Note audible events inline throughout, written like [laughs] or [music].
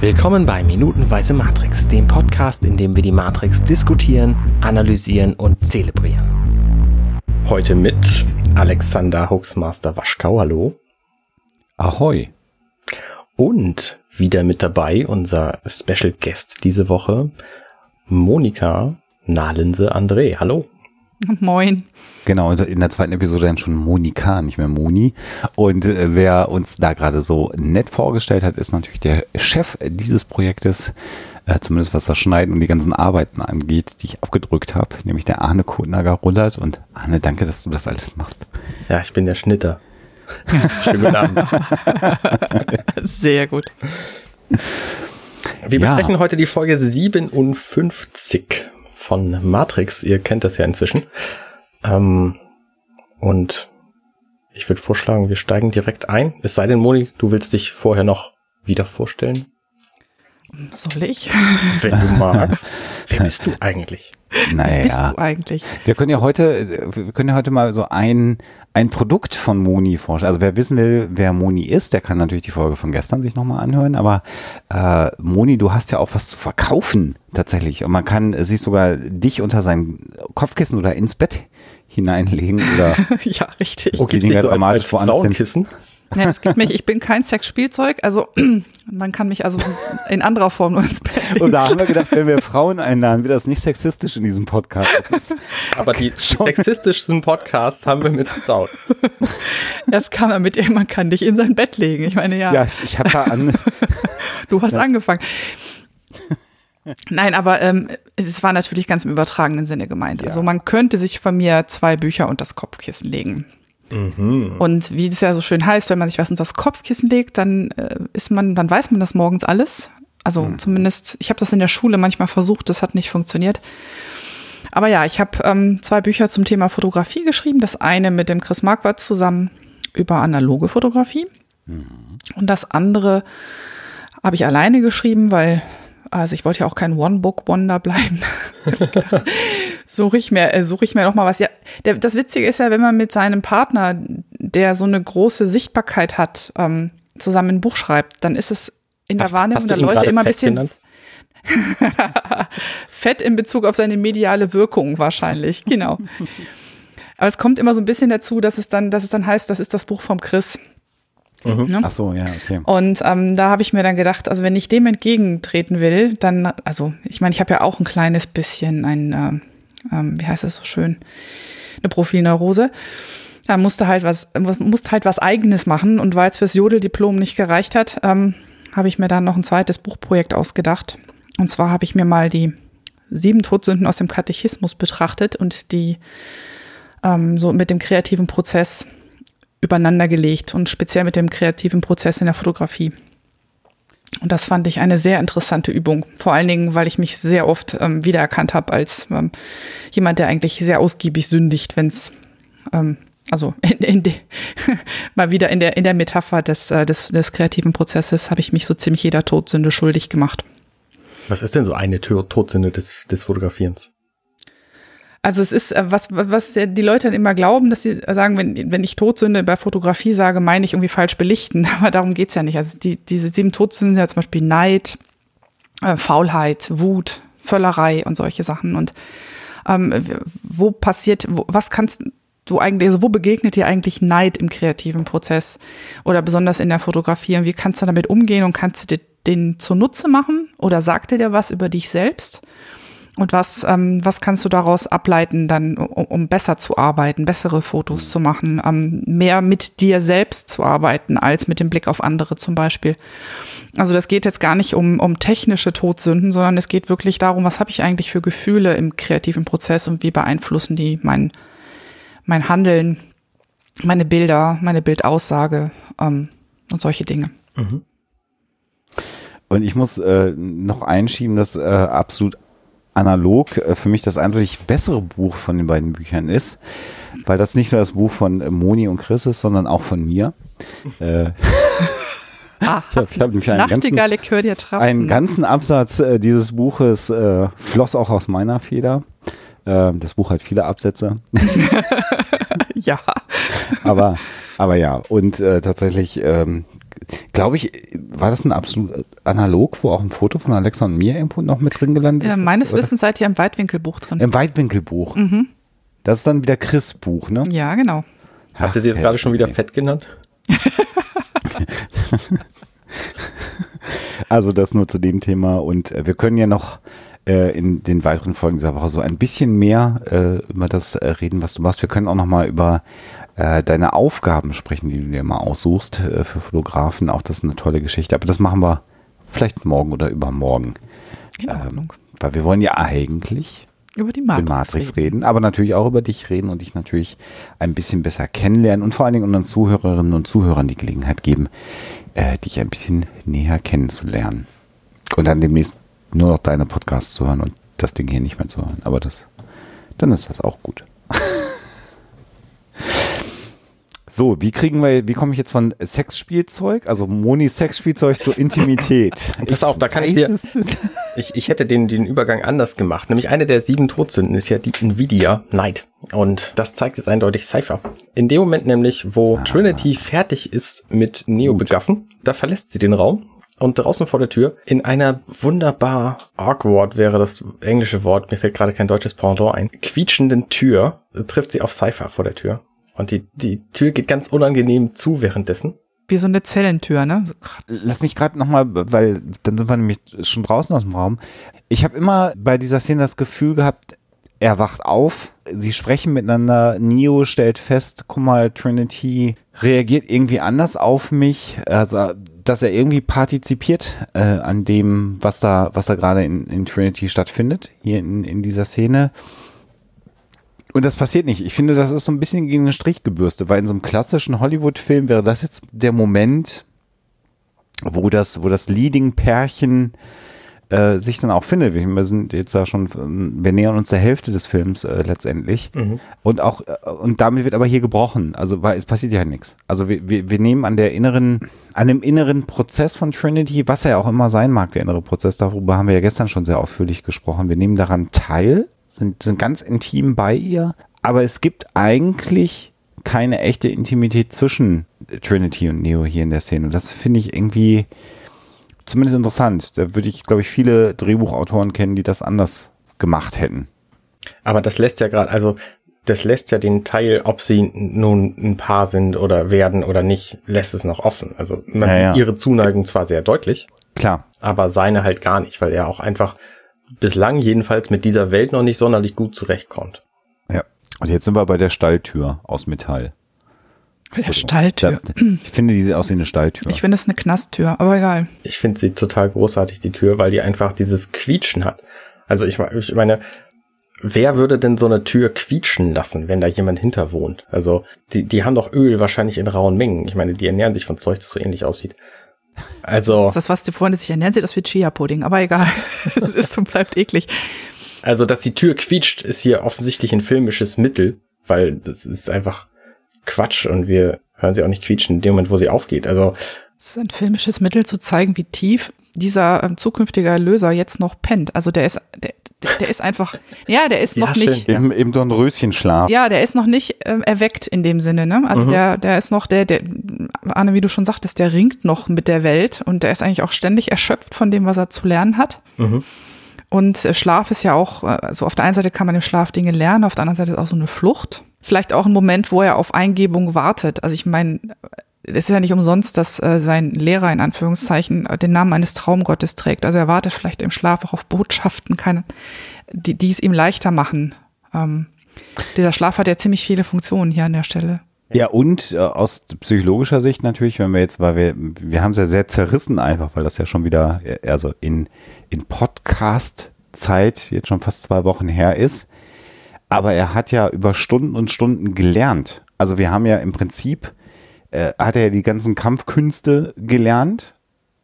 Willkommen bei Minutenweise Matrix, dem Podcast, in dem wir die Matrix diskutieren, analysieren und zelebrieren. Heute mit Alexander Hoaxmaster Waschkau, hallo. Ahoi. Und wieder mit dabei unser Special Guest diese Woche, Monika Nahlense André, hallo. [laughs] Moin. Genau, in der zweiten Episode dann schon Monika, nicht mehr Moni. Und äh, wer uns da gerade so nett vorgestellt hat, ist natürlich der Chef dieses Projektes, äh, zumindest was das Schneiden und die ganzen Arbeiten angeht, die ich abgedrückt habe, nämlich der Arne Kotnager-Rullert. Und Arne, danke, dass du das alles machst. Ja, ich bin der Schnitter. [laughs] Schönen guten Abend. [laughs] Sehr gut. Wir ja. besprechen heute die Folge 57 von Matrix. Ihr kennt das ja inzwischen. Ähm, und ich würde vorschlagen, wir steigen direkt ein. Es sei denn, Moni, du willst dich vorher noch wieder vorstellen. Soll ich? Wenn du magst. [laughs] Wer bist du eigentlich? Naja. Wer bist du eigentlich? Wir können ja heute, wir können ja heute mal so ein, ein Produkt von Moni vorstellen. Also wer wissen will, wer Moni ist, der kann natürlich die Folge von gestern sich nochmal anhören. Aber äh, Moni, du hast ja auch was zu verkaufen tatsächlich. Und man kann sich sogar dich unter sein Kopfkissen oder ins Bett hineinlegen oder [laughs] ja richtig okay, die so als, als Frauenkissen ja, es gibt mich, ich bin kein Sexspielzeug, also [clears throat] man kann mich also in anderer Form nur ins Bett legen. Und da haben wir gedacht, wenn wir Frauen einladen, wird das nicht sexistisch in diesem Podcast. [laughs] Aber die sexistischsten Podcasts haben wir mit Frauen. Erst kam er mit, man kann dich in sein Bett legen. Ich meine, ja. Ja, ich habe da an. [laughs] Du hast ja. angefangen. Nein, aber ähm, es war natürlich ganz im übertragenen Sinne gemeint. Also ja. Also man könnte sich von mir zwei Bücher und das Kopfkissen legen. Mhm. Und wie es ja so schön heißt, wenn man sich was unter das Kopfkissen legt, dann äh, ist man, dann weiß man das morgens alles. Also mhm. zumindest, ich habe das in der Schule manchmal versucht, das hat nicht funktioniert. Aber ja, ich habe ähm, zwei Bücher zum Thema Fotografie geschrieben. Das eine mit dem Chris Marquardt zusammen über analoge Fotografie. Mhm. Und das andere habe ich alleine geschrieben, weil also ich wollte ja auch kein One-Book-Wonder bleiben. [laughs] [laughs] suche ich mir, äh, suche ich mir noch mal was. Ja, der, das Witzige ist ja, wenn man mit seinem Partner, der so eine große Sichtbarkeit hat, ähm, zusammen ein Buch schreibt, dann ist es in der hast, Wahrnehmung der Leute immer ein bisschen [laughs] fett in Bezug auf seine mediale Wirkung wahrscheinlich. [laughs] Genau. Aber es kommt immer so ein bisschen dazu, dass es dann, dass es dann heißt, das ist das Buch vom Chris. Mhm. Ne? Ach so, ja, okay. Und ähm, da habe ich mir dann gedacht, also wenn ich dem entgegentreten will, dann, also ich meine, ich habe ja auch ein kleines bisschen ein, äh, äh, wie heißt das so schön, eine Profilneurose. Da musste halt was, musste halt was Eigenes machen und weil es fürs Jodeldiplom nicht gereicht hat, ähm, habe ich mir dann noch ein zweites Buchprojekt ausgedacht. Und zwar habe ich mir mal die sieben Todsünden aus dem Katechismus betrachtet und die ähm, so mit dem kreativen Prozess übereinander gelegt und speziell mit dem kreativen Prozess in der Fotografie. Und das fand ich eine sehr interessante Übung. Vor allen Dingen, weil ich mich sehr oft ähm, wiedererkannt habe als ähm, jemand, der eigentlich sehr ausgiebig sündigt, wenn es ähm, also [laughs] in, in de, [laughs] mal wieder in der in der Metapher des, äh, des, des kreativen Prozesses habe ich mich so ziemlich jeder Todsünde schuldig gemacht. Was ist denn so eine Todsünde des, des Fotografierens? Also es ist, äh, was, was die Leute dann immer glauben, dass sie sagen, wenn, wenn ich Todsünde bei Fotografie sage, meine ich irgendwie falsch belichten. [laughs] Aber darum geht's ja nicht. Also die, diese sieben Todsünden sind ja zum Beispiel Neid, äh, Faulheit, Wut, Völlerei und solche Sachen. Und ähm, wo passiert, wo, was kannst du eigentlich, also wo begegnet dir eigentlich Neid im kreativen Prozess oder besonders in der Fotografie? Und wie kannst du damit umgehen und kannst du dir den zunutze machen? Oder sagt dir der was über dich selbst? Und was, ähm, was kannst du daraus ableiten, dann, um, um besser zu arbeiten, bessere Fotos zu machen, ähm, mehr mit dir selbst zu arbeiten, als mit dem Blick auf andere zum Beispiel. Also das geht jetzt gar nicht um, um technische Todsünden, sondern es geht wirklich darum, was habe ich eigentlich für Gefühle im kreativen Prozess und wie beeinflussen die mein, mein Handeln, meine Bilder, meine Bildaussage ähm, und solche Dinge. Mhm. Und ich muss äh, noch einschieben, dass äh, absolut analog äh, für mich das eindeutig bessere Buch von den beiden Büchern ist, weil das nicht nur das Buch von äh, Moni und Chris ist, sondern auch von mir. Äh, [laughs] Ah, ich habe hab nämlich einen ganzen, einen ganzen Absatz äh, dieses Buches äh, floss auch aus meiner Feder. Äh, das Buch hat viele Absätze. [laughs] ja. aber, aber ja, und äh, tatsächlich ähm, glaube ich, war das ein absolut analog, wo auch ein Foto von Alexa und mir irgendwo noch mit drin gelandet ist? Ja, meines Wissens seid ihr im Weitwinkelbuch drin. Im Weitwinkelbuch. Mhm. Das ist dann wieder Chris Buch, ne? Ja, genau. Habt ihr sie jetzt gerade schon wieder fett genannt? [laughs] also das nur zu dem Thema und äh, wir können ja noch äh, in den weiteren Folgen dieser Woche so ein bisschen mehr äh, über das äh, reden, was du machst. Wir können auch noch mal über äh, deine Aufgaben sprechen, die du dir mal aussuchst äh, für Fotografen. Auch das ist eine tolle Geschichte. Aber das machen wir vielleicht morgen oder übermorgen. In Ordnung. Ähm, weil wir wollen ja eigentlich über die Matrix, Matrix reden. reden. aber natürlich auch über dich reden und dich natürlich ein bisschen besser kennenlernen und vor allen Dingen unseren Zuhörerinnen und Zuhörern die Gelegenheit geben, äh, dich ein bisschen näher kennenzulernen. Und dann demnächst nur noch deine Podcasts zu hören und das Ding hier nicht mehr zu hören. Aber das, dann ist das auch gut. So, wie kriegen wir, wie komme ich jetzt von Sexspielzeug, also Monis Sexspielzeug zur Intimität? [laughs] Pass auf, da kann ich dir, ich, ich hätte den, den Übergang anders gemacht. Nämlich eine der sieben Todsünden ist ja die Nvidia Night. Und das zeigt jetzt eindeutig Cypher. In dem Moment nämlich, wo ah. Trinity fertig ist mit Neo begaffen, da verlässt sie den Raum und draußen vor der Tür in einer wunderbar awkward wäre das englische Wort, mir fällt gerade kein deutsches Pendant ein, quietschenden Tür trifft sie auf Cypher vor der Tür. Und die, die Tür geht ganz unangenehm zu währenddessen. Wie so eine Zellentür, ne? So Lass mich gerade nochmal, weil dann sind wir nämlich schon draußen aus dem Raum. Ich habe immer bei dieser Szene das Gefühl gehabt, er wacht auf, sie sprechen miteinander, Neo stellt fest, guck mal, Trinity reagiert irgendwie anders auf mich, also dass er irgendwie partizipiert äh, an dem, was da, was da gerade in, in Trinity stattfindet, hier in, in dieser Szene. Und das passiert nicht. Ich finde, das ist so ein bisschen gegen den Strich gebürstet, weil in so einem klassischen Hollywood-Film wäre das jetzt der Moment, wo das, wo das Leading-Pärchen äh, sich dann auch findet. Wir sind jetzt ja schon, wir nähern uns der Hälfte des Films äh, letztendlich. Mhm. Und auch, äh, und damit wird aber hier gebrochen. Also, weil es passiert ja nichts. Also wir, wir, wir nehmen an der inneren, an dem inneren Prozess von Trinity, was er auch immer sein mag, der innere Prozess, darüber haben wir ja gestern schon sehr ausführlich gesprochen. Wir nehmen daran teil, sind, sind ganz intim bei ihr, aber es gibt eigentlich keine echte Intimität zwischen Trinity und Neo hier in der Szene. Und das finde ich irgendwie, zumindest interessant. Da würde ich, glaube ich, viele Drehbuchautoren kennen, die das anders gemacht hätten. Aber das lässt ja gerade, also das lässt ja den Teil, ob sie nun ein Paar sind oder werden oder nicht, lässt es noch offen. Also man ja, sieht ja. ihre Zuneigung zwar sehr deutlich, klar, aber seine halt gar nicht, weil er auch einfach bislang jedenfalls mit dieser Welt noch nicht sonderlich gut zurechtkommt. Ja. Und jetzt sind wir bei der Stalltür aus Metall. Der Stalltür. Ich finde, die sieht aus wie eine Stalltür. Ich finde, es eine Knasttür, aber egal. Ich finde sie total großartig, die Tür, weil die einfach dieses Quietschen hat. Also ich, ich meine, wer würde denn so eine Tür quietschen lassen, wenn da jemand hinter wohnt? Also die, die haben doch Öl wahrscheinlich in rauen Mengen. Ich meine, die ernähren sich von Zeug, das so ähnlich aussieht. Also. Das, das was die Freunde sich ernähren, sieht aus wie Chia-Pudding, aber egal. [laughs] Es ist und bleibt eklig. Also, dass die Tür quietscht, ist hier offensichtlich ein filmisches Mittel, weil das ist einfach Quatsch und wir hören sie auch nicht quietschen in dem Moment, wo sie aufgeht. Also es ist ein filmisches Mittel zu zeigen, wie tief dieser ähm, zukünftige Erlöser jetzt noch pennt. Also der ist, der, der ist einfach, ja, der ist ja, noch nicht. Eben, eben so ein Röschenschlaf. Ja, der ist noch nicht äh, erweckt in dem Sinne, ne? Also mhm. der, der ist noch, der, der, Arne, wie du schon sagtest, der ringt noch mit der Welt und der ist eigentlich auch ständig erschöpft von dem, was er zu lernen hat. Mhm. Und äh, Schlaf ist ja auch, also auf der einen Seite kann man im Schlaf Dinge lernen, auf der anderen Seite ist auch so eine Flucht. Vielleicht auch ein Moment, wo er auf Eingebung wartet. Also ich meine, es ist ja nicht umsonst, dass äh, sein Lehrer in Anführungszeichen äh, den Namen eines Traumgottes trägt. Also er wartet vielleicht im Schlaf auch auf Botschaften, kann, die, die es ihm leichter machen. Ähm, dieser Schlaf hat ja ziemlich viele Funktionen hier an der Stelle. Ja, und äh, aus psychologischer Sicht natürlich, wenn wir jetzt, weil wir, wir haben es ja sehr zerrissen einfach, weil das ja schon wieder, äh, also in, in Podcast-Zeit jetzt schon fast zwei Wochen her ist. Aber er hat ja über Stunden und Stunden gelernt. Also wir haben ja im Prinzip, äh, hat er ja die ganzen Kampfkünste gelernt.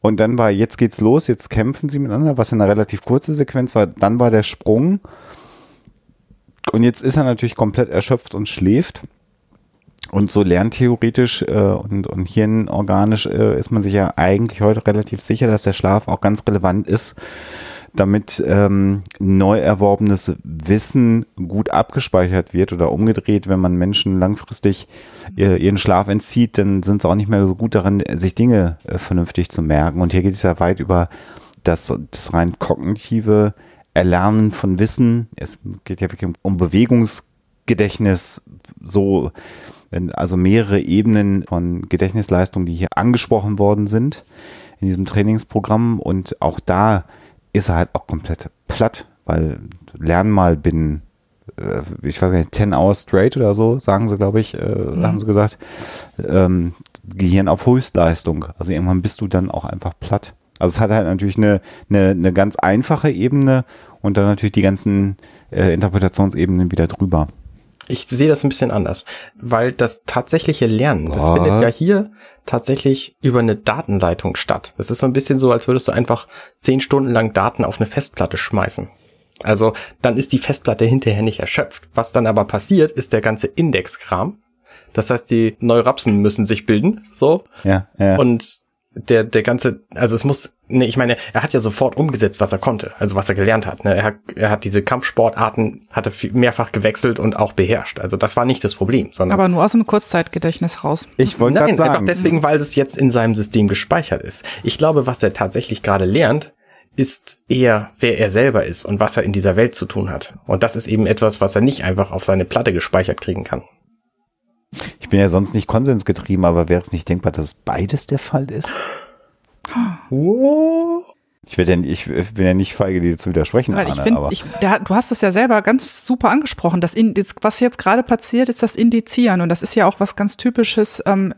Und dann war, jetzt geht's los, jetzt kämpfen sie miteinander, was eine relativ kurze Sequenz war. Dann war der Sprung. Und jetzt ist er natürlich komplett erschöpft und schläft. Und so lerntheoretisch äh, und, und hirnorganisch äh, ist man sich ja eigentlich heute relativ sicher, dass der Schlaf auch ganz relevant ist damit ähm, neu erworbenes Wissen gut abgespeichert wird oder umgedreht, wenn man Menschen langfristig äh, ihren Schlaf entzieht, dann sind sie auch nicht mehr so gut darin, sich Dinge äh, vernünftig zu merken. Und hier geht es ja weit über das, das rein kognitive Erlernen von Wissen. Es geht ja wirklich um Bewegungsgedächtnis, so also mehrere Ebenen von Gedächtnisleistungen, die hier angesprochen worden sind in diesem Trainingsprogramm. Und auch da ist er halt auch komplett platt, weil lernen mal binnen, äh, ich weiß nicht, 10 Hours straight oder so, sagen sie, glaube ich, äh, mhm. haben sie gesagt, ähm, Gehirn auf Höchstleistung. Also irgendwann bist du dann auch einfach platt. Also es hat halt natürlich eine, eine, eine ganz einfache Ebene und dann natürlich die ganzen äh, Interpretationsebenen wieder drüber. Ich sehe das ein bisschen anders, weil das tatsächliche Lernen, das Was? findet ja hier tatsächlich über eine Datenleitung statt. Das ist so ein bisschen so, als würdest du einfach zehn Stunden lang Daten auf eine Festplatte schmeißen. Also dann ist die Festplatte hinterher nicht erschöpft. Was dann aber passiert, ist der ganze Indexkram. Das heißt, die Neurapsen müssen sich bilden, so. Ja, ja. Und der, der ganze, also es muss, ne, ich meine, er hat ja sofort umgesetzt, was er konnte, also was er gelernt hat. Ne? Er, hat er hat diese Kampfsportarten, hatte mehrfach gewechselt und auch beherrscht. Also das war nicht das Problem. Sondern Aber nur aus dem Kurzzeitgedächtnis raus. Ich wollte gerade sagen. Einfach deswegen, weil es jetzt in seinem System gespeichert ist. Ich glaube, was er tatsächlich gerade lernt, ist eher, wer er selber ist und was er in dieser Welt zu tun hat. Und das ist eben etwas, was er nicht einfach auf seine Platte gespeichert kriegen kann. Ich bin ja sonst nicht konsensgetrieben, aber wäre es nicht denkbar, dass beides der Fall ist? Oh. Ich, ja, ich bin ja nicht feige, dir zu widersprechen, Weil ich find, aber. Ich, der, du hast es ja selber ganz super angesprochen. Das in, was jetzt gerade passiert, ist das Indizieren. Und das ist ja auch was ganz Typisches ähm,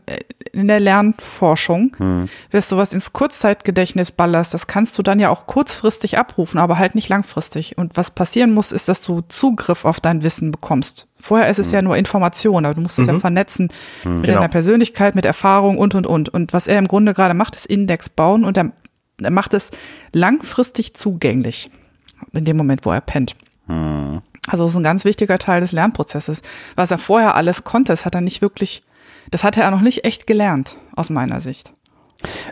in der Lernforschung. Hm. Dass du was ins Kurzzeitgedächtnis ballerst, das kannst du dann ja auch kurzfristig abrufen, aber halt nicht langfristig. Und was passieren muss, ist, dass du Zugriff auf dein Wissen bekommst. Vorher ist es hm. ja nur Information, aber du musst es mhm. ja vernetzen hm. mit genau. deiner Persönlichkeit, mit Erfahrung und, und, und. Und was er im Grunde gerade macht, ist Index bauen und er er macht es langfristig zugänglich in dem Moment, wo er pennt. Hm. Also das ist ein ganz wichtiger Teil des Lernprozesses. Was er vorher alles konnte, das hat er nicht wirklich, das hatte er noch nicht echt gelernt, aus meiner Sicht.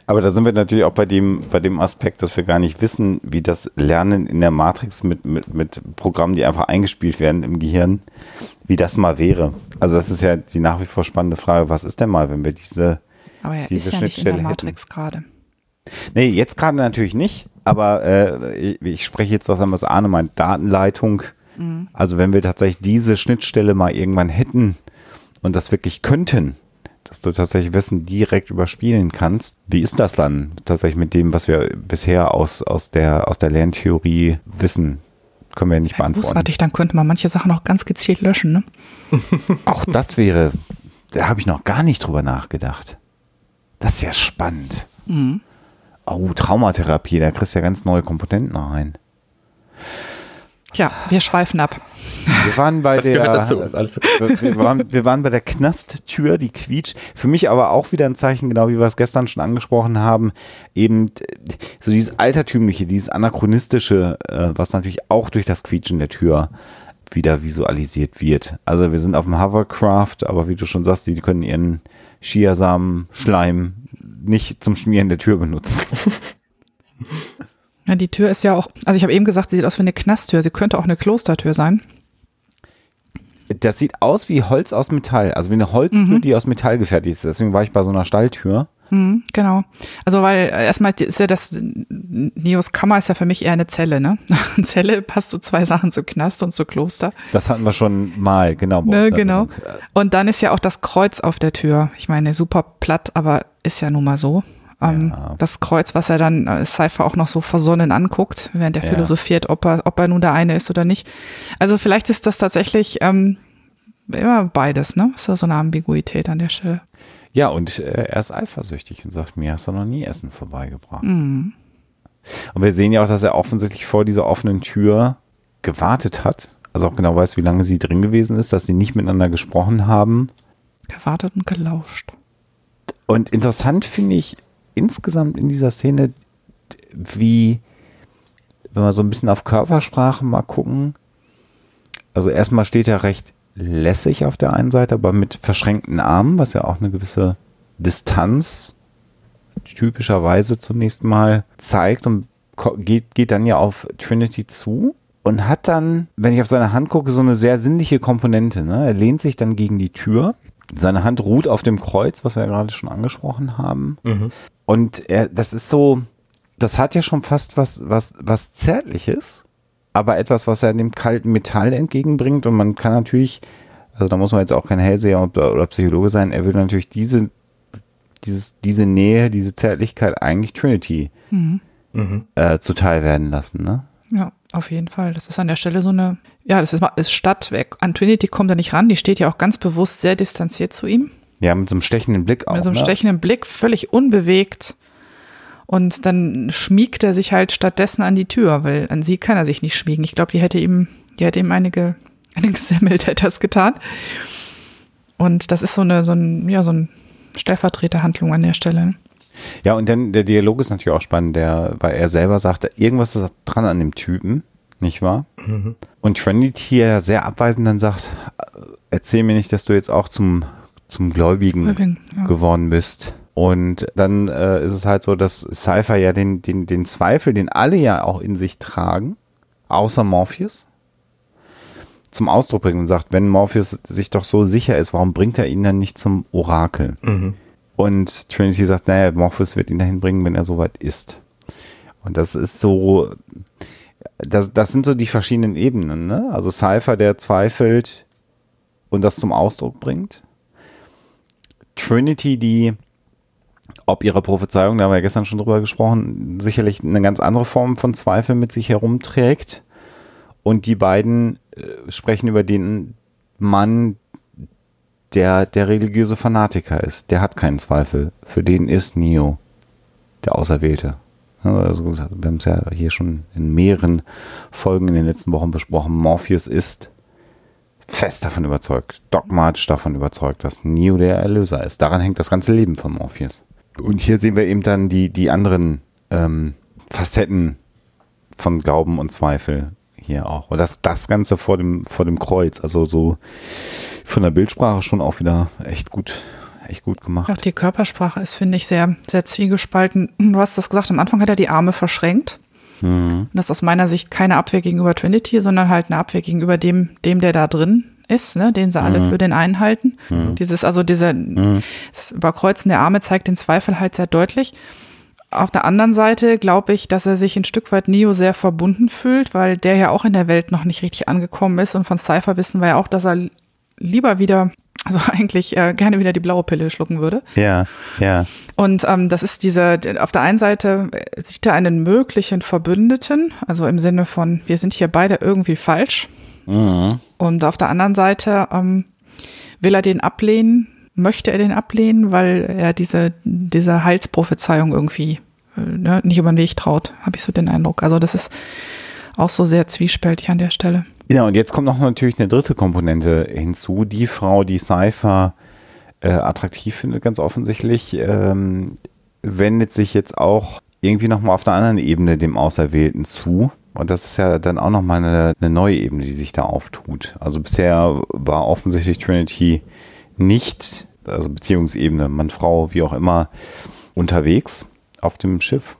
Aber da sind wir natürlich auch bei dem, bei dem Aspekt, dass wir gar nicht wissen, wie das Lernen in der Matrix mit, mit, mit Programmen, die einfach eingespielt werden im Gehirn, wie das mal wäre. Also das ist ja die nach wie vor spannende Frage, was ist denn mal, wenn wir diese, Aber er diese ist ja Schnittstelle nicht in der Matrix gerade. Nee, jetzt gerade natürlich nicht, aber äh, ich, ich, spreche jetzt aus was Arne meint, Datenleitung. Mhm. Also wenn wir tatsächlich diese Schnittstelle mal irgendwann hätten und das wirklich könnten, dass du tatsächlich Wissen direkt überspielen kannst. Wie ist das dann tatsächlich mit dem, was wir bisher aus, aus, der, aus der Lerntheorie wissen? Können wir ja nicht ja, beantworten. Großartig, dann könnte man manche Sachen auch ganz gezielt löschen, ne? [laughs] auch das wäre, da habe ich noch gar nicht drüber nachgedacht. Das ist ja spannend. Mhm. Oh, Traumatherapie, da kriegst du ja ganz neue Komponenten rein. Tja, wir schweifen ab. Wir waren bei das der, dazu, wir, waren, wir waren bei der Knasttür, die quietscht. Für mich aber auch wieder ein Zeichen, genau wie wir es gestern schon angesprochen haben, eben so dieses altertümliche, dieses anachronistische, äh, was natürlich auch durch das Quietschen der Tür wieder visualisiert wird. Also wir sind auf dem Hovercraft, aber wie du schon sagst, die können ihren Chiasamen, Schleim nicht zum Schmieren der Tür benutzen. Ja, die Tür ist ja auch, also ich habe eben gesagt, sie sieht aus wie eine Knasttür. Sie könnte auch eine Klostertür sein. Das sieht aus wie Holz aus Metall, also wie eine Holztür, mhm. die aus Metall gefertigt ist. Deswegen war ich bei so einer Stalltür. Mhm, genau. Also weil äh, erstmal ist ja das Neos Kammer ist ja für mich eher eine Zelle, ne? [laughs] Eine Zelle passt zu zwei Sachen zu Knast und zu Kloster. Das hatten wir schon mal, genau. Ne, genau. Und dann ist ja auch das Kreuz auf der Tür. Ich meine, super platt, aber ist ja nun mal so. Ähm, ja. Das Kreuz, was er dann äh, Cypher auch noch so versonnen anguckt, während er ja. philosophiert, ob er, ob er nun der eine ist oder nicht. Also vielleicht ist das tatsächlich ähm, immer beides, ne? Ist da so eine Ambiguität an der Stelle. Ja, und äh, er ist eifersüchtig und sagt, mir hast du noch nie Essen vorbeigebracht. Mhm. Und wir sehen ja auch, dass er offensichtlich vor dieser offenen Tür gewartet hat. Also auch genau weiß, wie lange sie drin gewesen ist, dass sie nicht miteinander gesprochen haben. Gewartet und gelauscht. Und interessant finde ich insgesamt in dieser Szene, wie, wenn wir so ein bisschen auf Körpersprache mal gucken, also erstmal steht er recht lässig auf der einen Seite, aber mit verschränkten Armen, was ja auch eine gewisse Distanz typischerweise zunächst mal zeigt und geht, geht dann ja auf Trinity zu und hat dann, wenn ich auf seine Hand gucke, so eine sehr sinnliche Komponente. Ne? Er lehnt sich dann gegen die Tür. Seine Hand ruht auf dem Kreuz, was wir ja gerade schon angesprochen haben. Mhm. Und er, das ist so, das hat ja schon fast was, was, was Zärtliches, aber etwas, was er dem kalten Metall entgegenbringt. Und man kann natürlich, also da muss man jetzt auch kein Hellseher oder, Psychologe sein, er will natürlich diese, dieses, diese Nähe, diese Zärtlichkeit eigentlich Trinity mhm. äh, zuteil werden lassen. Ne? Ja, auf jeden Fall. Das ist an der Stelle so eine, ja, das ist, ist Stadtweg. An Trinity kommt er nicht ran, die steht ja auch ganz bewusst sehr distanziert zu ihm. Ja, mit so einem stechenden Blick auch. Mit so einem ne? stechenden Blick, völlig unbewegt. Und dann schmiegt er sich halt stattdessen an die Tür, weil an sie kann er sich nicht schmiegen. Ich glaube, die hätte ihm, die hätte ihm einige, [laughs] einige Semmeltäters getan. Und das ist so eine, so ein, ja, so ein Stellvertreterhandlung an der Stelle. Ja, und dann der Dialog ist natürlich auch spannend, der, weil er selber sagte, irgendwas ist dran an dem Typen, nicht wahr? Mhm. Und Trinity hier sehr abweisend dann sagt, erzähl mir nicht, dass du jetzt auch zum, zum Gläubigen Gläubing, ja. geworden bist. Und dann äh, ist es halt so, dass Cypher ja den, den, den Zweifel, den alle ja auch in sich tragen, außer Morpheus, zum Ausdruck bringt und sagt, wenn Morpheus sich doch so sicher ist, warum bringt er ihn dann nicht zum Orakel? Mhm. Und Trinity sagt, naja, Morpheus wird ihn dahin bringen, wenn er soweit ist. Und das ist so, das, das sind so die verschiedenen Ebenen, ne? Also Cypher, der zweifelt und das zum Ausdruck bringt. Trinity, die ob ihre Prophezeiung, da haben wir ja gestern schon drüber gesprochen, sicherlich eine ganz andere Form von Zweifel mit sich herumträgt. Und die beiden äh, sprechen über den Mann, der der religiöse Fanatiker ist. Der hat keinen Zweifel. Für den ist Neo der Auserwählte. Also, wir haben es ja hier schon in mehreren Folgen in den letzten Wochen besprochen. Morpheus ist fest davon überzeugt, dogmatisch davon überzeugt, dass Neo der Erlöser ist. Daran hängt das ganze Leben von Morpheus. Und hier sehen wir eben dann die, die anderen ähm, Facetten von Glauben und Zweifel hier auch. Und das, das Ganze vor dem, vor dem Kreuz, also so von der Bildsprache schon auch wieder echt gut, echt gut gemacht. Auch die Körpersprache ist, finde ich, sehr, sehr zwiegespalten. Du hast das gesagt, am Anfang hat er die Arme verschränkt. Mhm. Und das ist aus meiner Sicht keine Abwehr gegenüber Trinity, sondern halt eine Abwehr gegenüber dem, dem der da drin ist, ne, den sie alle mhm. für den einen halten. Mhm. Dieses, also diese mhm. das Überkreuzen der Arme zeigt den Zweifel halt sehr deutlich. Auf der anderen Seite glaube ich, dass er sich ein Stück weit Neo sehr verbunden fühlt, weil der ja auch in der Welt noch nicht richtig angekommen ist. Und von Cypher wissen wir ja auch, dass er lieber wieder, also [laughs] eigentlich äh, gerne wieder die blaue Pille schlucken würde. Ja, ja. Und ähm, das ist diese, auf der einen Seite sieht er einen möglichen Verbündeten, also im Sinne von, wir sind hier beide irgendwie falsch. Mhm. Und auf der anderen Seite ähm, will er den ablehnen, möchte er den ablehnen, weil er diese, diese Heilsprophezeiung irgendwie äh, ne, nicht über den Weg traut, habe ich so den Eindruck. Also das ist auch so sehr zwiespältig an der Stelle. Ja, und jetzt kommt noch natürlich eine dritte Komponente hinzu. Die Frau, die Cypher äh, attraktiv findet, ganz offensichtlich, ähm, wendet sich jetzt auch irgendwie nochmal auf einer anderen Ebene dem Auserwählten zu. Und das ist ja dann auch nochmal eine, eine neue Ebene, die sich da auftut. Also bisher war offensichtlich Trinity nicht, also Beziehungsebene, Mann, Frau, wie auch immer, unterwegs auf dem Schiff.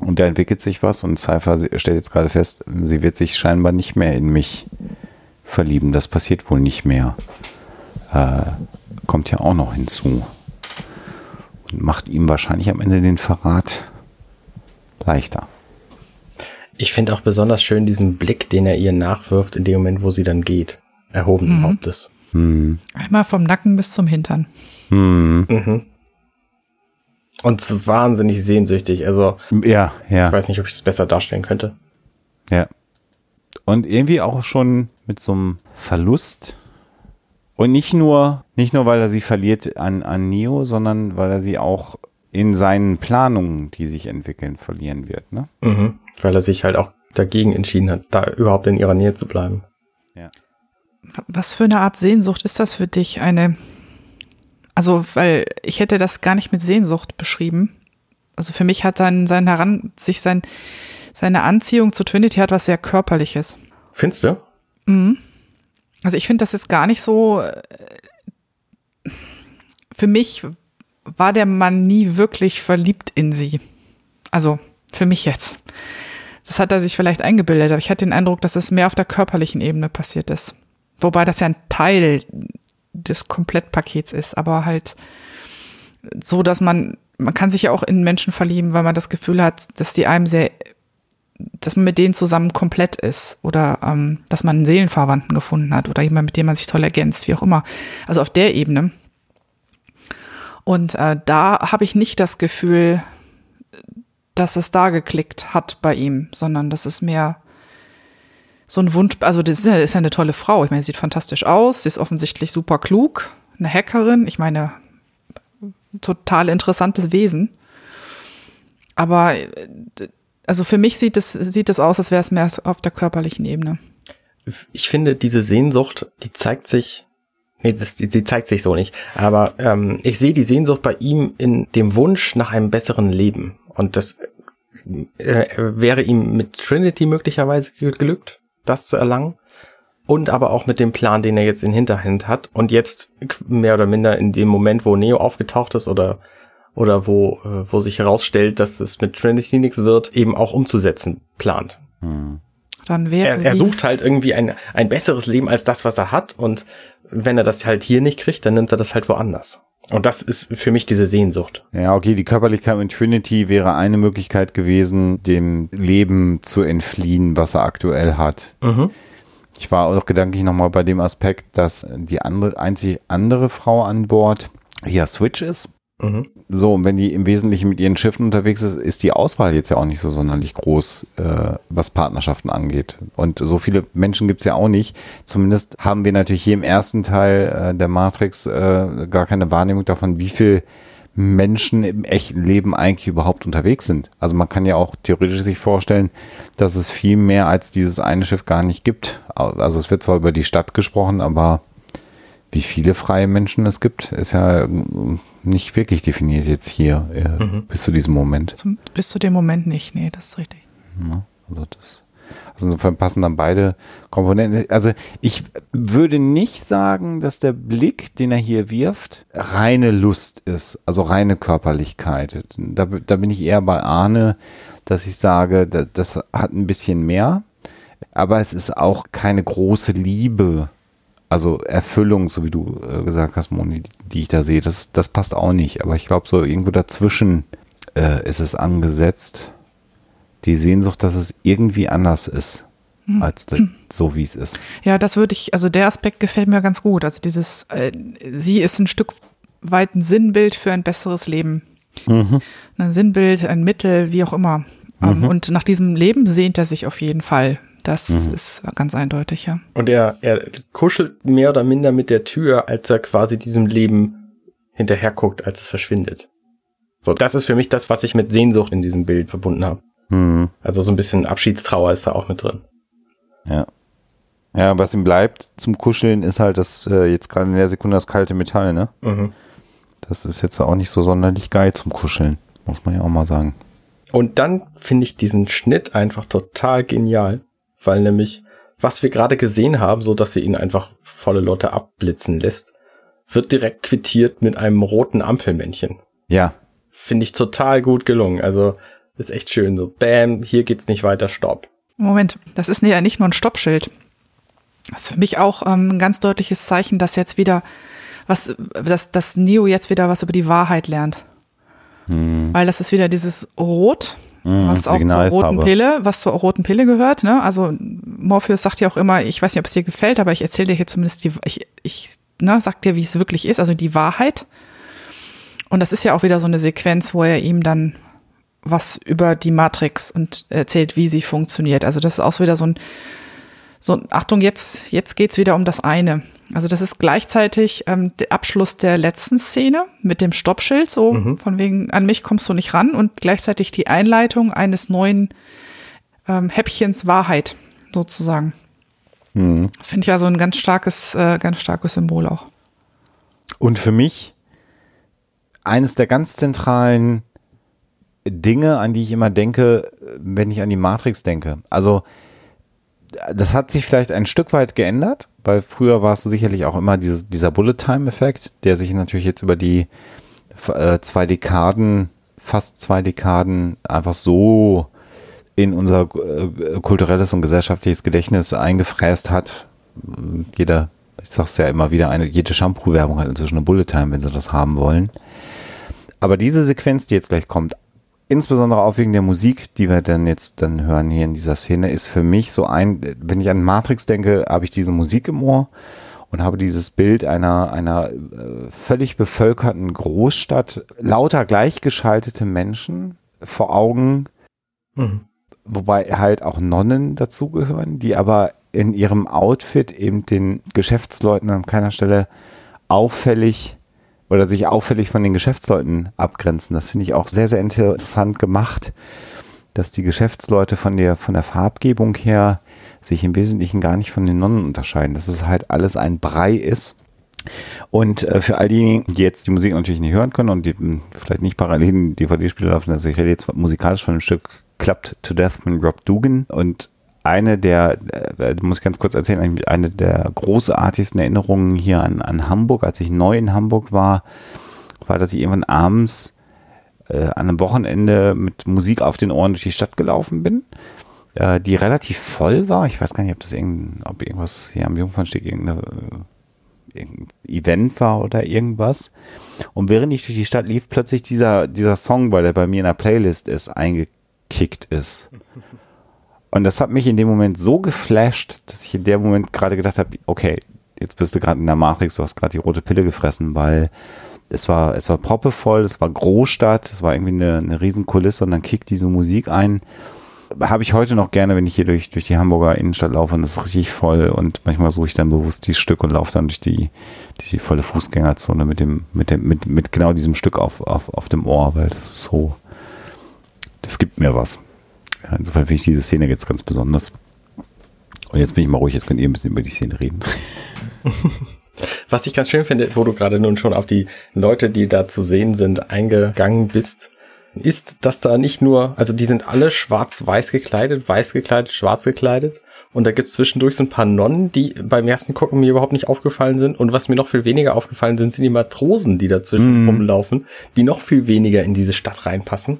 Und da entwickelt sich was und Cypher stellt jetzt gerade fest, sie wird sich scheinbar nicht mehr in mich verlieben. Das passiert wohl nicht mehr. Äh, kommt ja auch noch hinzu. Und macht ihm wahrscheinlich am Ende den Verrat leichter. Ich finde auch besonders schön diesen Blick, den er ihr nachwirft in dem Moment, wo sie dann geht. Erhobenen mhm. Hauptes. Mhm. Einmal vom Nacken bis zum Hintern. Mhm. Mhm. Und wahnsinnig sehnsüchtig. Also, ja, ja. Ich weiß nicht, ob ich es besser darstellen könnte. Ja. Und irgendwie auch schon mit so einem Verlust. Und nicht nur, nicht nur, weil er sie verliert an, an Neo, sondern weil er sie auch in seinen Planungen, die sich entwickeln, verlieren wird. Ne? Mhm weil er sich halt auch dagegen entschieden hat, da überhaupt in ihrer Nähe zu bleiben. Ja. Was für eine Art Sehnsucht ist das für dich? Eine, also, weil ich hätte das gar nicht mit Sehnsucht beschrieben. Also für mich hat sein, sein Heran, sich sein, seine Anziehung zu Trinity hat was sehr Körperliches. Findest du? Mhm. Also ich finde, das ist gar nicht so. Äh, für mich war der Mann nie wirklich verliebt in sie. Also Für mich jetzt. Das hat er sich vielleicht eingebildet, aber ich hatte den Eindruck, dass es mehr auf der körperlichen Ebene passiert ist. Wobei das ja ein Teil des Komplettpakets ist, aber halt so, dass man, man kann sich ja auch in Menschen verlieben, weil man das Gefühl hat, dass die einem sehr, dass man mit denen zusammen komplett ist oder ähm, dass man einen Seelenverwandten gefunden hat oder jemand, mit dem man sich toll ergänzt, wie auch immer. Also auf der Ebene. Und äh, da habe ich nicht das Gefühl, dass es da geklickt hat bei ihm, sondern das ist mehr so ein Wunsch, also das ist ja, ist ja eine tolle Frau. Ich meine, sie sieht fantastisch aus, sie ist offensichtlich super klug, eine Hackerin, ich meine, total interessantes Wesen. Aber also für mich sieht es sieht es aus, als wäre es mehr auf der körperlichen Ebene. Ich finde, diese Sehnsucht, die zeigt sich, nee, das, die, sie zeigt sich so nicht, aber ähm, ich sehe die Sehnsucht bei ihm in dem Wunsch nach einem besseren Leben. Und das äh, wäre ihm mit Trinity möglicherweise gelückt das zu erlangen. Und aber auch mit dem Plan, den er jetzt in Hinterhand hat. Und jetzt mehr oder minder in dem Moment, wo Neo aufgetaucht ist oder, oder wo, äh, wo sich herausstellt, dass es mit Trinity nichts wird, eben auch umzusetzen plant. Hm. Dann wäre er, er sucht halt irgendwie ein, ein besseres Leben als das, was er hat. Und wenn er das halt hier nicht kriegt, dann nimmt er das halt woanders. Und das ist für mich diese Sehnsucht. Ja, okay, die Körperlichkeit in Trinity wäre eine Möglichkeit gewesen, dem Leben zu entfliehen, was er aktuell hat. Mhm. Ich war auch gedanklich nochmal bei dem Aspekt, dass die andere, einzig andere Frau an Bord ja Switch ist. Mhm. So, und wenn die im Wesentlichen mit ihren Schiffen unterwegs ist, ist die Auswahl jetzt ja auch nicht so sonderlich groß, äh, was Partnerschaften angeht. Und so viele Menschen gibt's ja auch nicht. Zumindest haben wir natürlich hier im ersten Teil äh, der Matrix äh, gar keine Wahrnehmung davon, wie viel Menschen im echten Leben eigentlich überhaupt unterwegs sind. Also man kann ja auch theoretisch sich vorstellen, dass es viel mehr als dieses eine Schiff gar nicht gibt. Also es wird zwar über die Stadt gesprochen, aber wie viele freie Menschen es gibt, ist ja nicht wirklich definiert jetzt hier äh, mhm. bis zu diesem Moment. Zum, bis zu dem Moment nicht, nee, das ist richtig. Ja, also das. Also insofern passen dann beide Komponenten. Also ich würde nicht sagen, dass der Blick, den er hier wirft, reine Lust ist, also reine Körperlichkeit. Da, da bin ich eher bei Arne, dass ich sage, das, das hat ein bisschen mehr, aber es ist auch keine große Liebe also Erfüllung, so wie du äh, gesagt hast, Moni, die, die, ich da sehe, das, das passt auch nicht. Aber ich glaube, so irgendwo dazwischen äh, ist es angesetzt, die Sehnsucht, dass es irgendwie anders ist, mhm. als de, so wie es ist. Ja, das würde ich, also der Aspekt gefällt mir ganz gut. Also dieses, äh, sie ist ein Stück weit ein Sinnbild für ein besseres Leben. Mhm. Ein Sinnbild, ein Mittel, wie auch immer. Ähm, mhm. Und nach diesem Leben sehnt er sich auf jeden Fall. Das mhm. ist ganz eindeutig, ja. Und er, er kuschelt mehr oder minder mit der Tür, als er quasi diesem Leben hinterher guckt, als es verschwindet. So, das ist für mich das, was ich mit Sehnsucht in diesem Bild verbunden habe. Mhm. Also so ein bisschen Abschiedstrauer ist da auch mit drin. Ja. Ja, was ihm bleibt zum Kuscheln ist halt das, äh, jetzt gerade in der Sekunde das kalte Metall, ne? Mhm. Das ist jetzt auch nicht so sonderlich geil zum Kuscheln, muss man ja auch mal sagen. Und dann finde ich diesen Schnitt einfach total genial weil nämlich, was wir gerade gesehen haben, so dass sie ihn einfach volle Leute abblitzen lässt, wird direkt quittiert mit einem roten Ampelmännchen. Ja. Finde ich total gut gelungen. Also ist echt schön. So, bam, hier geht's nicht weiter, stopp. Moment, das ist ja nicht nur ein Stoppschild. Das ist für mich auch ähm, ein ganz deutliches Zeichen, dass jetzt wieder was, dass, dass Neo jetzt wieder was über die Wahrheit lernt. Hm. Weil das ist wieder dieses Rot, Mhm, was auch zur roten Pille, was zur roten Pille gehört. Ne? Also Morpheus sagt ja auch immer, ich weiß nicht, ob es dir gefällt, aber ich erzähle dir hier zumindest die, ich, ich ne, sag dir, wie es wirklich ist, also die Wahrheit. Und das ist ja auch wieder so eine Sequenz, wo er ihm dann was über die Matrix und erzählt, wie sie funktioniert. Also das ist auch wieder so ein, so, Achtung, jetzt, jetzt geht's wieder um das eine. Also das ist gleichzeitig ähm, der Abschluss der letzten Szene mit dem Stoppschild, so mhm. von wegen, an mich kommst du nicht ran und gleichzeitig die Einleitung eines neuen ähm, Häppchens Wahrheit sozusagen. Mhm. Finde ich also ein ganz starkes, äh, ganz starkes Symbol auch. Und für mich eines der ganz zentralen Dinge, an die ich immer denke, wenn ich an die Matrix denke. Also das hat sich vielleicht ein Stück weit geändert, weil früher war es sicherlich auch immer dieses, dieser Bullet-Time-Effekt, der sich natürlich jetzt über die äh, zwei Dekaden fast zwei Dekaden einfach so in unser äh, kulturelles und gesellschaftliches Gedächtnis eingefräst hat. Jeder, ich sag's ja immer wieder, eine, jede Shampoo-Werbung hat inzwischen eine Bullet Time, wenn sie das haben wollen. Aber diese Sequenz, die jetzt gleich kommt, insbesondere auch wegen der Musik, die wir dann jetzt dann hören hier in dieser Szene, ist für mich so ein, wenn ich an Matrix denke, habe ich diese Musik im Ohr und habe dieses Bild einer, einer äh, völlig bevölkerten Großstadt, lauter gleichgeschaltete Menschen vor Augen, mhm. wobei halt auch Nonnen dazugehören, die aber in ihrem Outfit eben den Geschäftsleuten an keiner Stelle auffällig oder sich auffällig von den Geschäftsleuten abgrenzen. Das finde ich auch sehr, sehr interessant gemacht, dass die Geschäftsleute von der, von der Farbgebung her sich im Wesentlichen gar nicht von den Nonnen unterscheiden, dass es halt alles ein Brei ist. Und äh, für all diejenigen, die jetzt die Musik natürlich nicht hören können und die hm, vielleicht nicht parallel den DVD-Spieler laufen, also ich rede jetzt musikalisch von dem Stück Clapped to Death von Rob Dugan und eine der, äh, muss ich ganz kurz erzählen, eine der großartigsten Erinnerungen hier an, an Hamburg, als ich neu in Hamburg war, war, dass ich irgendwann abends äh, an einem Wochenende mit Musik auf den Ohren durch die Stadt gelaufen bin äh, die relativ voll war. Ich weiß gar nicht, ob das irgend, ob irgendwas hier am Jungfernstieg irgendeine, äh, irgendein Event war oder irgendwas. Und während ich durch die Stadt lief, plötzlich dieser, dieser Song, weil der bei mir in der Playlist ist, eingekickt ist. Und das hat mich in dem Moment so geflasht, dass ich in dem Moment gerade gedacht habe, okay, jetzt bist du gerade in der Matrix, du hast gerade die rote Pille gefressen, weil es war, es war proppevoll, es war Großstadt, es war irgendwie eine, eine riesen Kulisse und dann kickt diese Musik ein habe ich heute noch gerne, wenn ich hier durch, durch die Hamburger Innenstadt laufe und das ist richtig voll und manchmal suche ich dann bewusst dieses Stück und laufe dann durch die, durch die volle Fußgängerzone mit dem, mit dem, mit, mit genau diesem Stück auf, auf, auf dem Ohr, weil das ist so, das gibt mir was. Ja, insofern finde ich diese Szene jetzt ganz besonders. Und jetzt bin ich mal ruhig, jetzt könnt ihr ein bisschen über die Szene reden. [laughs] Was ich ganz schön finde, wo du gerade nun schon auf die Leute, die da zu sehen sind, eingegangen bist, ist, dass da nicht nur, also die sind alle schwarz-weiß gekleidet, weiß gekleidet, schwarz gekleidet. Und da gibt's zwischendurch so ein paar Nonnen, die beim ersten Gucken mir überhaupt nicht aufgefallen sind. Und was mir noch viel weniger aufgefallen sind, sind die Matrosen, die dazwischen mm. rumlaufen, die noch viel weniger in diese Stadt reinpassen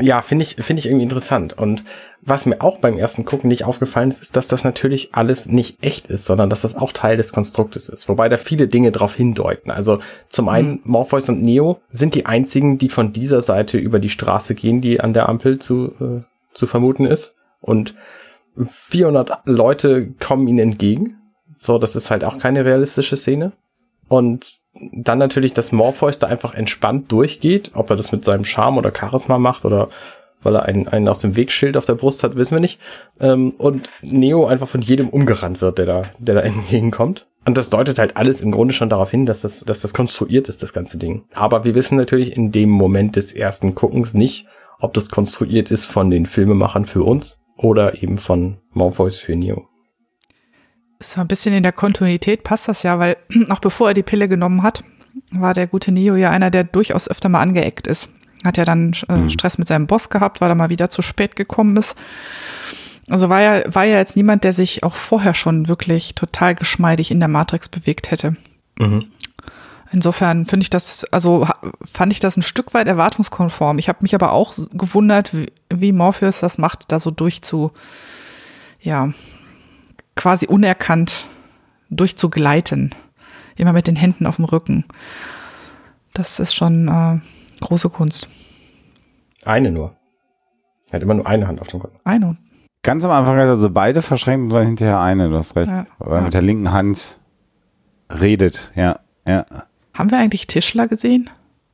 ja, finde ich, finde ich irgendwie interessant. Und was mir auch beim ersten Gucken nicht aufgefallen ist, ist, dass das natürlich alles nicht echt ist, sondern dass das auch Teil des Konstruktes ist. Wobei da viele Dinge darauf hindeuten. Also zum einen, mhm. Morpheus und Neo sind die einzigen, die von dieser Seite über die Straße gehen, die an der Ampel zu, äh, zu vermuten ist. Und 400 Leute kommen ihnen entgegen. So, das ist halt auch keine realistische Szene. Und dann natürlich, dass Morpheus da einfach entspannt durchgeht. Ob er das mit seinem Charme oder Charisma macht oder weil er einen, einen aus dem Wegschild auf der Brust hat, wissen wir nicht. Ähm, und Neo einfach von jedem umgerannt wird, der da, der da [laughs] entgegenkommt. Und das deutet halt alles im Grunde schon darauf hin, dass das, dass das konstruiert ist, das ganze Ding. Aber wir wissen natürlich in dem Moment des ersten Guckens nicht, ob das konstruiert ist von den Filmemachern für uns oder eben von Morpheus für Neo so ein bisschen in der Kontinuität passt das ja, weil [clears throat] auch bevor er die Pille genommen hat, war der gute Neo ja einer, der durchaus öfter mal angeeckt ist. Hat ja dann äh, mhm. Stress mit seinem Boss gehabt, weil er mal wieder zu spät gekommen ist. Also war ja, war ja jetzt niemand, der sich auch vorher schon wirklich total geschmeidig in der Matrix bewegt hätte. Mhm. Insofern finde ich das, also fand ich das ein Stück weit erwartungskonform. Ich habe mich aber auch gewundert, wie, wie Morpheus das macht, da so durchzu, ja, quasi unerkannt durchzugleiten. Immer mit den Händen auf dem Rücken. Das ist schon äh, große Kunst. Eine nur. Er hat immer nur eine Hand auf dem Rücken. Eine. Ganz am Anfang hat er also beide verschränkt und dann hinterher eine, du hast recht. Ja, Weil er ja. mit der linken Hand redet, ja, ja. Haben wir eigentlich Tischler gesehen?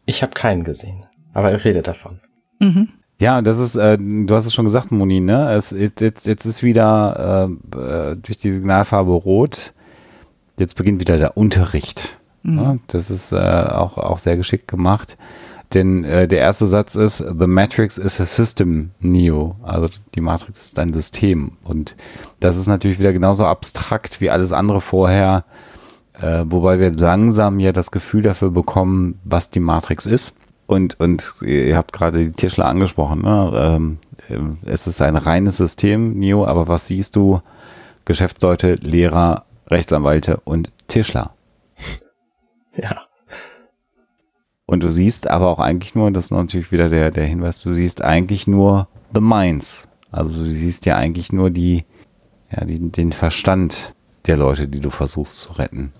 Ich habe keinen gesehen, aber er redet davon. Mhm. Ja, das ist, äh, du hast es schon gesagt, Moni, ne? Es, jetzt, jetzt, ist wieder äh, äh, durch die Signalfarbe rot. Jetzt beginnt wieder der Unterricht. Mhm. Ne? Das ist äh, auch, auch sehr geschickt gemacht. Denn äh, der erste Satz ist, The Matrix is a system, Neo. Also die Matrix ist ein System. Und das ist natürlich wieder genauso abstrakt wie alles andere vorher. Äh, wobei wir langsam ja das Gefühl dafür bekommen, was die Matrix ist. Und, und ihr habt gerade die Tischler angesprochen. Ne? Ähm, es ist ein reines System, Neo, aber was siehst du? Geschäftsleute, Lehrer, Rechtsanwälte und Tischler. [laughs] Ja. Und du siehst aber auch eigentlich nur, das ist natürlich wieder der, der Hinweis, du siehst eigentlich nur the minds. Also du siehst ja eigentlich nur die, ja, die, den Verstand der Leute, die du versuchst zu retten.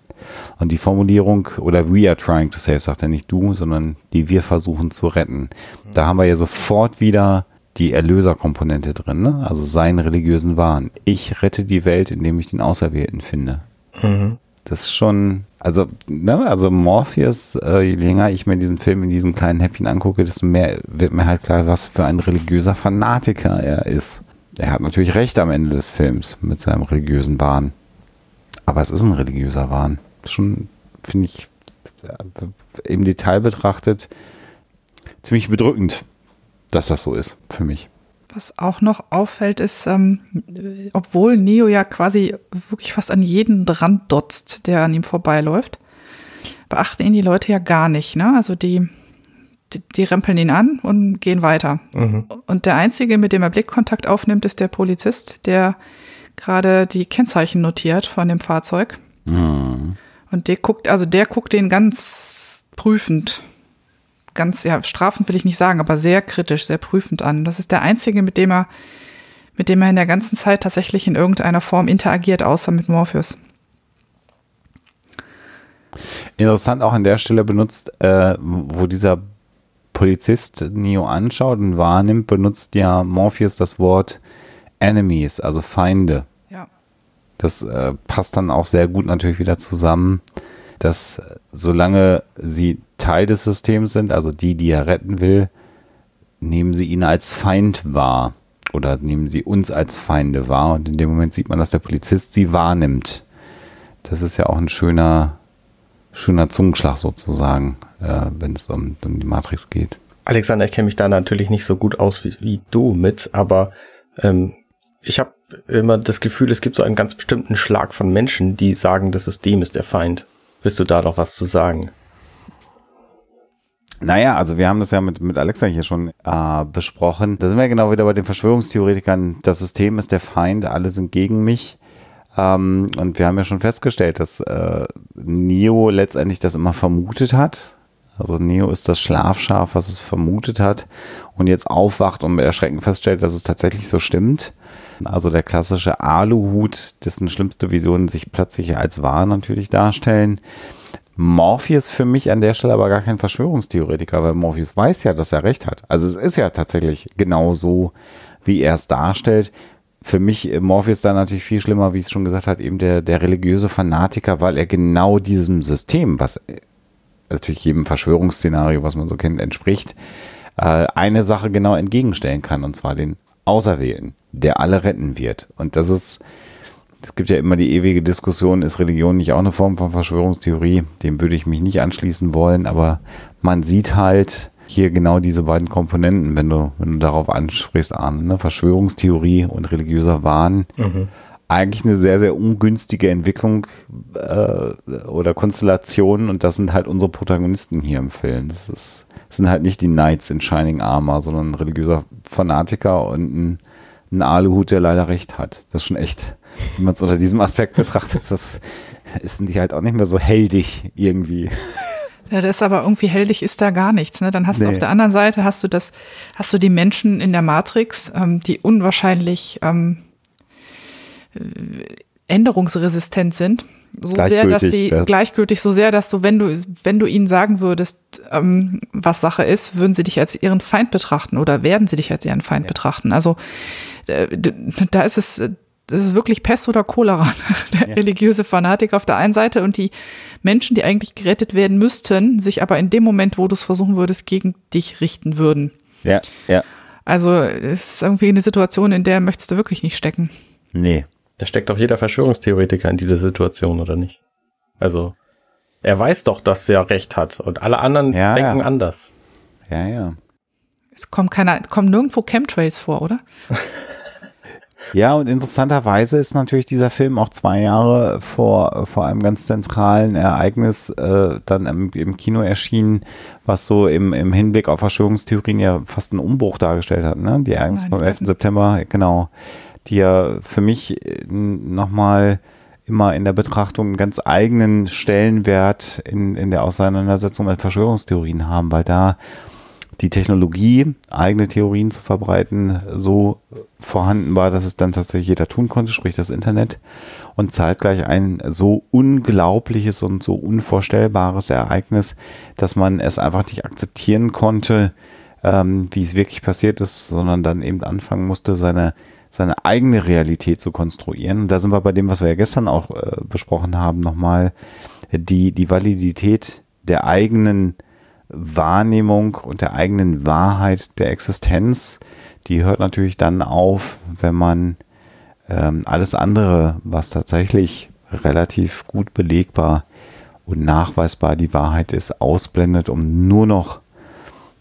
Und die Formulierung, oder we are trying to save, sagt er nicht du, sondern die wir versuchen zu retten. Da haben wir ja sofort wieder die Erlöserkomponente drin, ne? also seinen religiösen Wahn. Ich rette die Welt, indem ich den Auserwählten finde. Mhm. Das ist schon, also, ne, also Morpheus, äh, je länger ich mir diesen Film in diesen kleinen Häppchen angucke, desto mehr wird mir halt klar, was für ein religiöser Fanatiker er ist. Er hat natürlich recht am Ende des Films mit seinem religiösen Wahn. Aber es ist ein religiöser Wahn. Schon, finde ich, äh, im Detail betrachtet, ziemlich bedrückend, dass das so ist für mich. Was auch noch auffällt, ist, ähm, obwohl Neo ja quasi wirklich fast an jeden dran dotzt, der an ihm vorbeiläuft, beachten ihn die Leute ja gar nicht. Ne? Also die, die, die rempeln ihn an und gehen weiter. Mhm. Und der Einzige, mit dem er Blickkontakt aufnimmt, ist der Polizist, der gerade die Kennzeichen notiert von dem Fahrzeug. Mhm. Und der guckt, also der guckt den ganz prüfend ganz, ja, strafend will ich nicht sagen, aber sehr kritisch, sehr prüfend an. Das ist der einzige, mit dem er, mit dem er in der ganzen Zeit tatsächlich in irgendeiner Form interagiert, außer mit Morpheus. Interessant auch an der Stelle benutzt, äh, wo dieser Polizist Neo anschaut und wahrnimmt, benutzt ja Morpheus das Wort Enemies, also Feinde. Das äh, passt dann auch sehr gut natürlich wieder zusammen, dass solange sie Teil des Systems sind, also die, die er retten will, nehmen sie ihn als Feind wahr oder nehmen sie uns als Feinde wahr. Und in dem Moment sieht man, dass der Polizist sie wahrnimmt. Das ist ja auch ein schöner, schöner Zungenschlag sozusagen, äh, wenn es um, um, die Matrix geht. Alexander, ich kenne mich da natürlich nicht so gut aus wie, wie du mit, aber ähm, ich habe immer das Gefühl, es gibt so einen ganz bestimmten Schlag von Menschen, die sagen, das System ist der Feind. Willst du da noch was zu sagen? Naja, also wir haben das ja mit, mit Alexa hier schon äh, besprochen. Da sind wir genau wieder bei den Verschwörungstheoretikern. Das System ist der Feind, alle sind gegen mich. Ähm, und wir haben ja schon festgestellt, dass äh, Neo letztendlich das immer vermutet hat. Also Neo ist das Schlafschaf, was es vermutet hat und jetzt aufwacht und erschreckend feststellt, dass es tatsächlich so stimmt. Also der klassische Aluhut, dessen schlimmste Visionen sich plötzlich als wahr natürlich darstellen. Morpheus für mich an der Stelle aber gar kein Verschwörungstheoretiker, weil Morpheus weiß ja, dass er recht hat. Also es ist ja tatsächlich genau so, wie er es darstellt. Für mich äh, Morpheus da natürlich viel schlimmer, wie es schon gesagt hat, eben der, der religiöse Fanatiker, weil er genau diesem System, was äh, natürlich jedem Verschwörungsszenario, was man so kennt, entspricht, äh, eine Sache genau entgegenstellen kann, und zwar den Auserwählten, der alle retten wird. Und das ist, es gibt ja immer die ewige Diskussion, ist Religion nicht auch eine Form von Verschwörungstheorie? Dem würde ich mich nicht anschließen wollen, aber man sieht halt hier genau diese beiden Komponenten, wenn du, wenn du darauf ansprichst, Arne, ne? Verschwörungstheorie und religiöser Wahn. Mhm. Eigentlich eine sehr, sehr ungünstige Entwicklung äh, oder Konstellation und das sind halt unsere Protagonisten hier im Film. Das, ist, das sind halt nicht die Knights in Shining Armor, sondern ein religiöser Fanatiker und ein, ein Aluhut, der leider recht hat. Das ist schon echt wenn man es unter diesem Aspekt betrachtet, das sind die halt auch nicht mehr so heldig irgendwie. Ja, das ist aber irgendwie heldig ist da gar nichts. Ne? Dann hast nee. du auf der anderen Seite hast du das, hast du die Menschen in der Matrix, ähm, die unwahrscheinlich ähm, äh, änderungsresistent sind. So sehr, dass sie ja. gleichgültig, so sehr, dass du, wenn du, wenn du ihnen sagen würdest, ähm, was Sache ist, würden sie dich als ihren Feind betrachten oder werden sie dich als ihren Feind ja. betrachten. Also äh, da ist es, das ist wirklich Pest oder Cholera. [laughs] Der ja. religiöse Fanatik auf der einen Seite und die Menschen, die eigentlich gerettet werden müssten, sich aber in dem Moment, wo du es versuchen würdest, gegen dich richten würden. Ja, ja. Also es ist irgendwie eine Situation, in der möchtest du wirklich nicht stecken. Nee. Da steckt doch jeder Verschwörungstheoretiker in dieser Situation, oder nicht? Also, er weiß doch, dass er recht hat und alle anderen ja, denken ja. anders. Ja, ja. Es kommen keiner, kommen nirgendwo Chemtrails vor, oder? [laughs] Ja, und interessanterweise ist natürlich dieser Film auch zwei Jahre vor, vor einem ganz zentralen Ereignis äh, dann im, im Kino erschienen, was so im, im Hinblick auf Verschwörungstheorien ja fast einen Umbruch dargestellt hat. Ne? Die Ereignisse vom 11. September, genau, die ja für mich äh, nochmal immer in der Betrachtung einen ganz eigenen Stellenwert in, in der Auseinandersetzung mit Verschwörungstheorien haben, weil da die Technologie, eigene Theorien zu verbreiten, so vorhanden war, dass es dann tatsächlich jeder tun konnte, sprich das Internet, und zeitgleich ein so unglaubliches und so unvorstellbares Ereignis, dass man es einfach nicht akzeptieren konnte, ähm, wie es wirklich passiert ist, sondern dann eben anfangen musste, seine, seine eigene Realität zu konstruieren. Und da sind wir bei dem, was wir ja gestern auch äh, besprochen haben, nochmal die, die Validität der eigenen Wahrnehmung und der eigenen Wahrheit der Existenz, die hört natürlich dann auf, wenn man ähm, alles andere, was tatsächlich relativ gut belegbar und nachweisbar die Wahrheit ist, ausblendet, um nur noch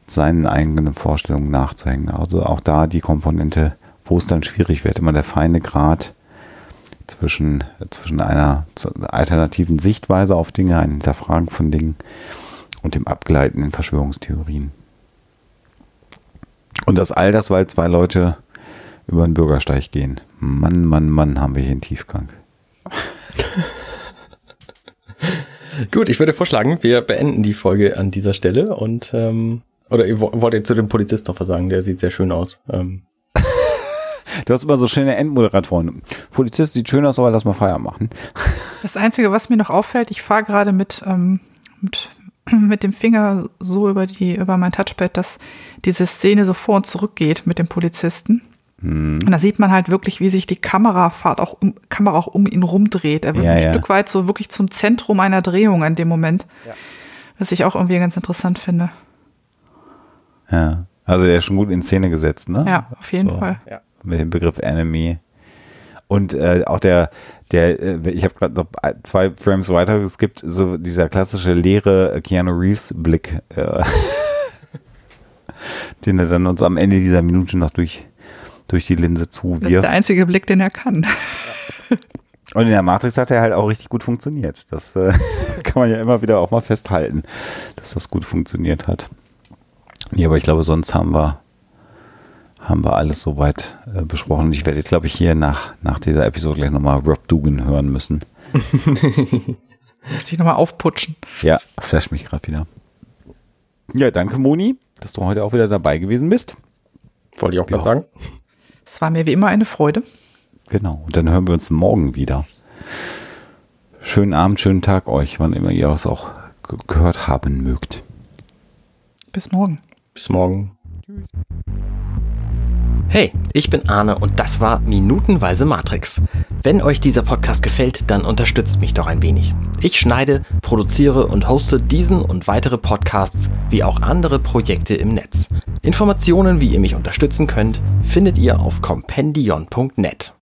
seinen eigenen Vorstellungen nachzuhängen. Also auch da die Komponente, wo es dann schwierig wird, immer der feine Grad zwischen, zwischen einer alternativen Sichtweise auf Dinge, ein Hinterfragen von Dingen und dem Abgleiten in Verschwörungstheorien. Und das all das, weil zwei Leute über den Bürgersteig gehen. Mann, Mann, Mann, haben wir hier einen Tiefgang. [laughs] Gut, ich würde vorschlagen, wir beenden die Folge an dieser Stelle und ähm, oder ihr wollt ihr zu dem Polizist noch was sagen? Der sieht sehr schön aus. Ähm. Du hast immer so schöne Endmoderatoren. Polizist sieht schön aus, aber lass mal Feier machen. Das Einzige, was mir noch auffällt, ich fahre gerade mit, ähm, mit [clears throat] mit dem Finger so über die, über mein Touchpad, dass diese Szene so vor und zurück geht mit dem Polizisten. Hm. Und da sieht man halt wirklich, wie sich die Kamerafahrt auch um, Kamera auch um ihn rumdreht. Er wird ja, ein ja. Stück weit so wirklich zum Zentrum einer Drehung in dem Moment. Ja. Was ich auch irgendwie ganz interessant finde. Ja. Also der ist schon gut in Szene gesetzt, ne? Ja, auf jeden so. Fall. Ja. Mit dem Begriff Enemy. Und äh, auch der, der, äh, ich habe gerade noch zwei Frames weiter, es gibt so dieser klassische leere Keanu Reeves Blick, äh, [laughs] den er dann uns am Ende dieser Minute noch durch, durch die Linse zuwirft. Das ist der einzige Blick, den er kann. [laughs] Und in der Matrix hat er halt auch richtig gut funktioniert. Das äh, [laughs] kann man ja immer wieder auch mal festhalten, dass das gut funktioniert hat. Nee, aber ich glaube, sonst haben wir haben wir alles soweit äh, besprochen. Und ich werde jetzt, glaube ich, hier nach, nach dieser Episode gleich nochmal Rob Dugan hören müssen. [laughs] Muss ich nochmal aufputschen. Ja, flash mich gerade wieder. Ja, danke, Moni, dass du heute auch wieder dabei gewesen bist. Wollte ich auch gerade sagen. Es war mir wie immer eine Freude. Genau. Und dann hören wir uns morgen wieder. Schönen Abend, schönen Tag euch, wann immer ihr es auch gehört haben mögt. Bis morgen. Bis morgen. Tschüss. Hey, ich bin Arne und das war Minutenweise Matrix. Wenn euch dieser Podcast gefällt, dann unterstützt mich doch ein wenig. Ich schneide, produziere und hoste diesen und weitere Podcasts wie auch andere Projekte im Netz. Informationen, wie ihr mich unterstützen könnt, findet ihr auf compendion.net.